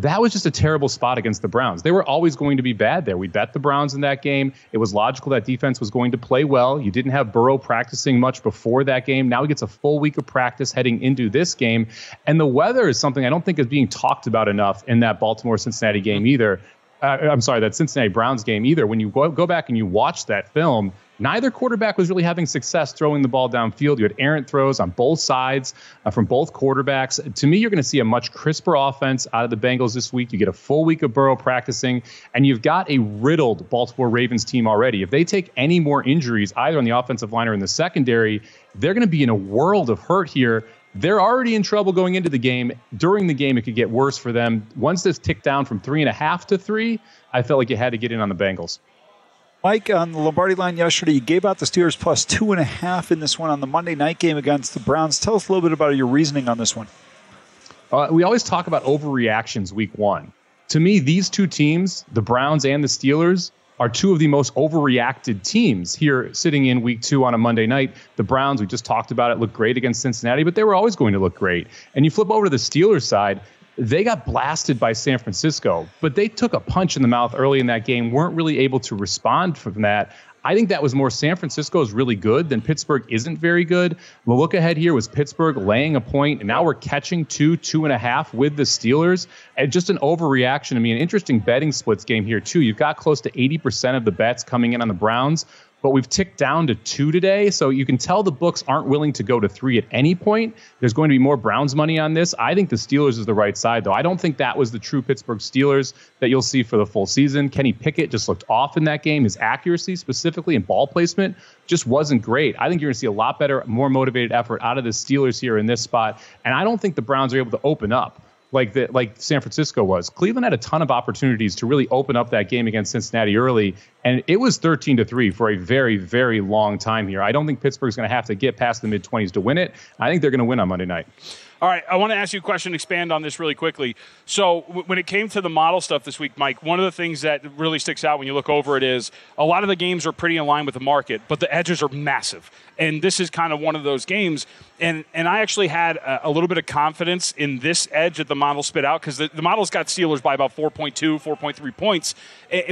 that was just a terrible spot against the Browns. They were always going to be bad there. We bet the Browns in that game. It was logical that defense was going to play well. You didn't have Burrow practicing much before that game. Now he gets a full week of practice heading into this game. And the weather is something I don't think is being talked about enough in that Baltimore Cincinnati game either. Uh, I'm sorry, that Cincinnati Browns game either. When you go, go back and you watch that film, Neither quarterback was really having success throwing the ball downfield. You had errant throws on both sides uh, from both quarterbacks. To me, you're going to see a much crisper offense out of the Bengals this week. You get a full week of Burrow practicing, and you've got a riddled Baltimore Ravens team already. If they take any more injuries, either on the offensive line or in the secondary, they're going to be in a world of hurt here. They're already in trouble going into the game. During the game, it could get worse for them. Once this ticked down from three and a half to three, I felt like you had to get in on the Bengals. Mike, on the Lombardi line yesterday, you gave out the Steelers plus two and a half in this one on the Monday night game against the Browns. Tell us a little bit about your reasoning on this one. Uh, we always talk about overreactions week one. To me, these two teams, the Browns and the Steelers, are two of the most overreacted teams here sitting in week two on a Monday night. The Browns, we just talked about it, looked great against Cincinnati, but they were always going to look great. And you flip over to the Steelers side, they got blasted by San Francisco, but they took a punch in the mouth early in that game, weren't really able to respond from that. I think that was more San Francisco is really good than Pittsburgh isn't very good. The look ahead here was Pittsburgh laying a point, and now we're catching two, two and a half with the Steelers. And just an overreaction. I mean, an interesting betting splits game here, too. You've got close to 80% of the bets coming in on the Browns but we've ticked down to two today. So you can tell the books aren't willing to go to three at any point. There's going to be more Browns money on this. I think the Steelers is the right side, though. I don't think that was the true Pittsburgh Steelers that you'll see for the full season. Kenny Pickett just looked off in that game. His accuracy, specifically in ball placement, just wasn't great. I think you're going to see a lot better, more motivated effort out of the Steelers here in this spot. And I don't think the Browns are able to open up like the, like San Francisco was. Cleveland had a ton of opportunities to really open up that game against Cincinnati early, and it was 13 to three for a very very long time here. I don't think Pittsburgh's going to have to get past the mid 20s to win it. I think they're going to win on Monday night. All right, I want to ask you a question, expand on this really quickly. So, w- when it came to the model stuff this week, Mike, one of the things that really sticks out when you look over it is a lot of the games are pretty in line with the market, but the edges are massive. And this is kind of one of those games. And and I actually had a, a little bit of confidence in this edge that the model spit out because the, the model's got Steelers by about 4.2, 4.3 points.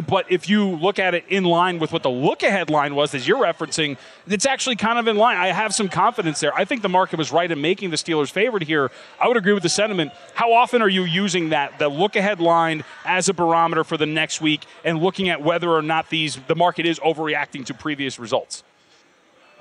But if you look at it in line with what the look ahead line was, as you're referencing, it's actually kind of in line. I have some confidence there. I think the market was right in making the Steelers favored here, I would agree with the sentiment. How often are you using that, the look ahead line, as a barometer for the next week and looking at whether or not these the market is overreacting to previous results?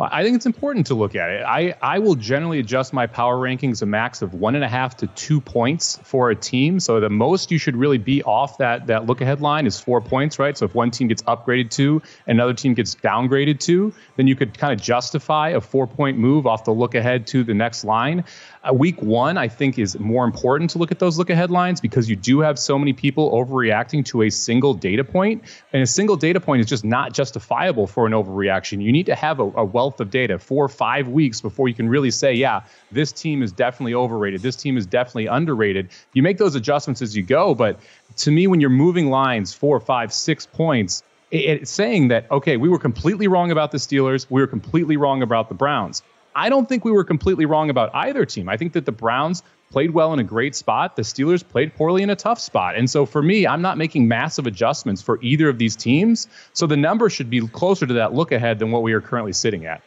I think it's important to look at it. I, I will generally adjust my power rankings a max of one and a half to two points for a team. So the most you should really be off that that look ahead line is four points, right? So if one team gets upgraded to, another team gets downgraded to, then you could kind of justify a four point move off the look ahead to the next line. Uh, week one, I think, is more important to look at those look ahead lines because you do have so many people overreacting to a single data point, and a single data point is just not justifiable for an overreaction. You need to have a, a wealth of data, four or five weeks before you can really say, yeah, this team is definitely overrated. This team is definitely underrated. You make those adjustments as you go, but to me, when you're moving lines four, five, six points, it's saying that okay, we were completely wrong about the Steelers, we were completely wrong about the Browns. I don't think we were completely wrong about either team. I think that the Browns played well in a great spot. The Steelers played poorly in a tough spot. And so for me, I'm not making massive adjustments for either of these teams. So the number should be closer to that look ahead than what we are currently sitting at.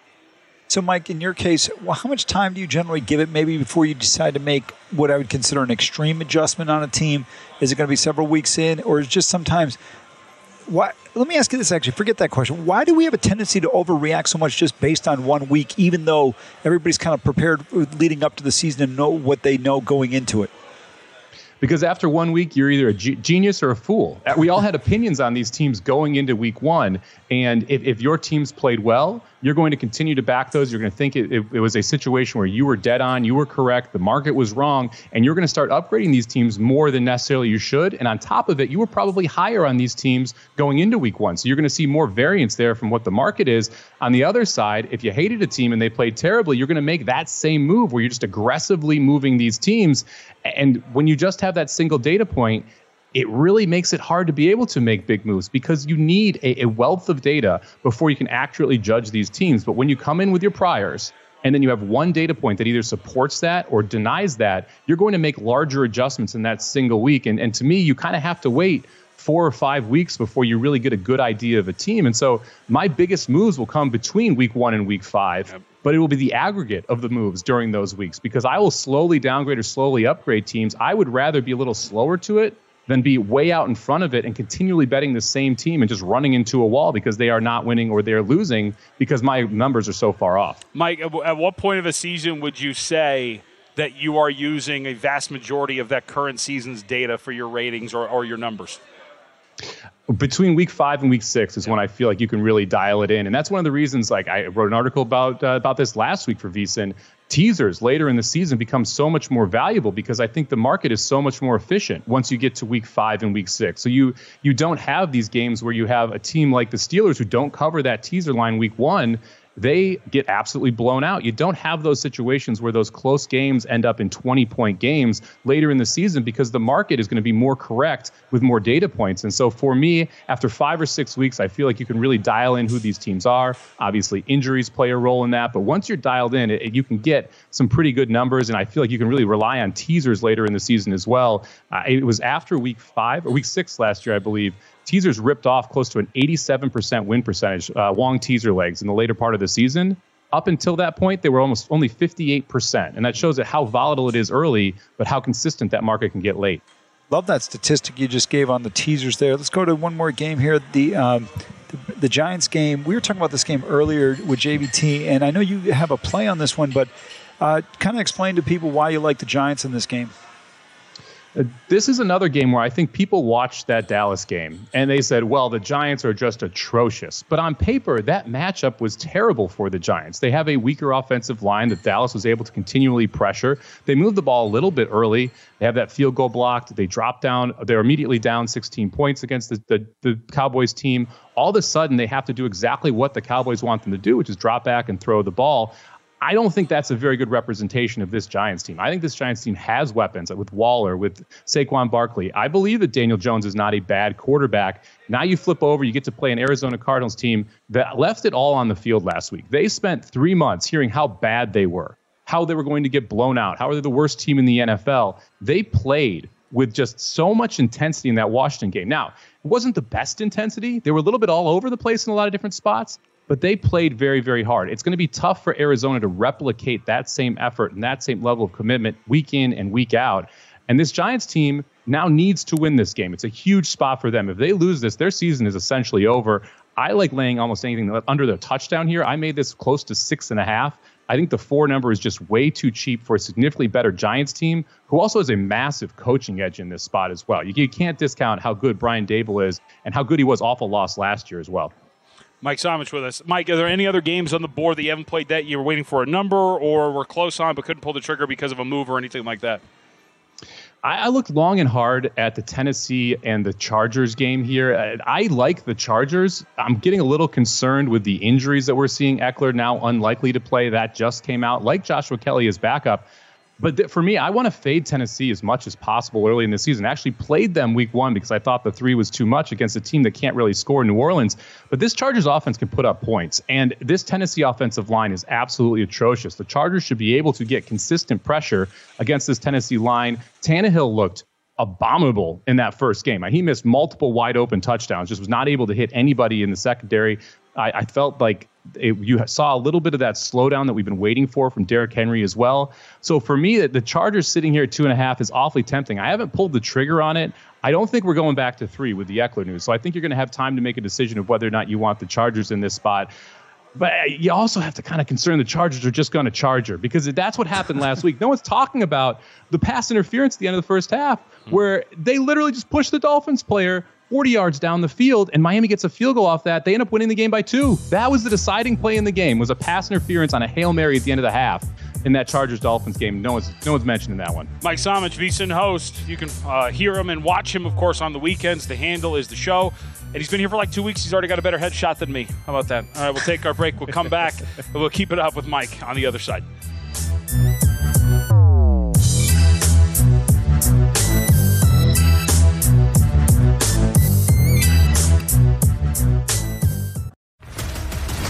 So, Mike, in your case, well, how much time do you generally give it maybe before you decide to make what I would consider an extreme adjustment on a team? Is it going to be several weeks in, or is just sometimes why, let me ask you this actually. Forget that question. Why do we have a tendency to overreact so much just based on one week, even though everybody's kind of prepared leading up to the season and know what they know going into it? because after one week you're either a genius or a fool we all had opinions on these teams going into week one and if, if your teams played well you're going to continue to back those. You're going to think it, it, it, was a situation where you were dead on, you were correct, the market was wrong, and you're going to start upgrading these teams more than necessarily you should. And on top of it, you were probably higher on these teams going into week one. So you're going to see more variance there from what the market is. On the other side, if you hated a team and they played terribly, you're going to make that same move where you're just aggressively moving these teams. And when you just have that single data point, it really makes it hard to be able to make big moves because you need a, a, wealth of data before you can accurately judge these teams. But when you come in with your priors and then you have one data point that either supports that or denies that, you're going to make larger adjustments in that single week. And, and to me, you kind of have to wait four or five weeks before you really get a good idea of a team. And so my biggest moves will come between week one and week five. Yep but it will be the aggregate of the moves during those weeks because I will slowly downgrade or slowly upgrade teams. I would rather be a little slower to it than be way out in front of it and continually betting the same team and just running into a wall because they are not winning or they're losing because my numbers are so far off. Mike, at what point of a season would you say that you are using a vast majority of that current season's data for your ratings or, or your numbers? between week five and week six is when I feel like you can really dial it in, and that's one of the reasons. Like I wrote an article about uh, about this last week for VSiN teasers later in the season become so much more valuable because I think the market is so much more efficient once you get to week five and week six. So you you don't have these games where you have a team like the Steelers who don't cover that teaser line week one they get absolutely blown out. You don't have those situations where those close games end up in 20 point games later in the season because the market is going to be more correct with more data points. And so for me, after five or six weeks, I feel like you can really dial in who these teams are. Obviously, injuries play a role in that. But once you're dialed in, it, you can get some pretty good numbers. And I feel like you can really rely on teasers later in the season as well. Uh, it was after week five or week six last year, I believe, teasers ripped off close to an 87% win percentage, uh, long teaser legs in the later part of the season. Up until that point, they were almost only 58%. And that shows that how volatile it is early, but how consistent that market can get late. Love that statistic you just gave on the teasers there. Let's go to one more game here. The, um, the Giants game. We were talking about this game earlier with JVT, and I know you have a play on this one, but uh, kind of explain to people why you like the Giants in this game. This is another game where I think people watched that Dallas game and they said, well, the Giants are just atrocious. But on paper, that matchup was terrible for the Giants. They have a weaker offensive line that Dallas was able to continually pressure. They moved the ball a little bit early. They have that field goal blocked. They drop down. They're immediately down 16 points against the, the, the Cowboys team. All of a sudden, they have to do exactly what the Cowboys want them to do, which is drop back and throw the ball. I don't think that's a very good representation of this Giants team. I think this Giants team has weapons with Waller, with Saquon Barkley. I believe that Daniel Jones is not a bad quarterback. Now you flip over, you get to play an Arizona Cardinals team that left it all on the field last week. They spent three months hearing how bad they were, how they were going to get blown out, how are they the worst team in the NFL. They played with just so much intensity in that Washington game. Now, it wasn't the best intensity. They were a little bit all over the place in a lot of different spots, but they played very, very hard. It's going to be tough for Arizona to replicate that same effort and that same level of commitment week in and week out. And this Giants team now needs to win this game. It's a huge spot for them. If they lose this, their season is essentially over. I like laying almost anything under the touchdown here. I made this close to six and a half. I think the four number is just way too cheap for a significantly better Giants team, who also has a massive coaching edge in this spot as well. You, can't discount how good Brian Daboll is and how good he was off a loss last year as well. Mike Somich with us. Mike, are there any other games on the board that you haven't played that you were waiting for a number or were close on but couldn't pull the trigger because of a move or anything like that? I, looked long and hard at the Tennessee and the Chargers game here. I, I like the Chargers. I'm getting a little concerned with the injuries that we're seeing. Ekeler now unlikely to play. That just came out. Like Joshua Kelley as backup. But th- for me, I want to fade Tennessee as much as possible early in the season. I actually played them week one because I thought the three was too much against a team that can't really score New Orleans. But this Chargers offense can put up points. And this Tennessee offensive line is absolutely atrocious. The Chargers should be able to get consistent pressure against this Tennessee line. Tannehill looked abominable in that first game. He missed multiple wide open touchdowns, just was not able to hit anybody in the secondary. I, I felt like it, you saw a little bit of that slowdown that we've been waiting for from Derrick Henry as well. So for me, the Chargers sitting here at two and a half is awfully tempting. I haven't pulled the trigger on it. I don't think we're going back to three with the Ekeler news. So I think you're going to have time to make a decision of whether or not you want the Chargers in this spot. But uh, you also have to kind of concern the Chargers are just going to charge her because that's what happened last week. No one's talking about the pass interference at the end of the first half, hmm. where they literally just pushed the Dolphins player 40 yards down the field, and Miami gets a field goal off that. They end up winning the game by two. That was the deciding play in the game. Was a pass interference on a hail mary at the end of the half in that Chargers Dolphins game. No one's no one's mentioning that one. Mike Somich, VSIN host. You can uh, hear him and watch him, of course, on the weekends. The handle is the show. And he's been here for like two weeks. He's already got a better headshot than me. How about that? All right, we'll take our break. We'll come back and we'll keep it up with Mike on the other side.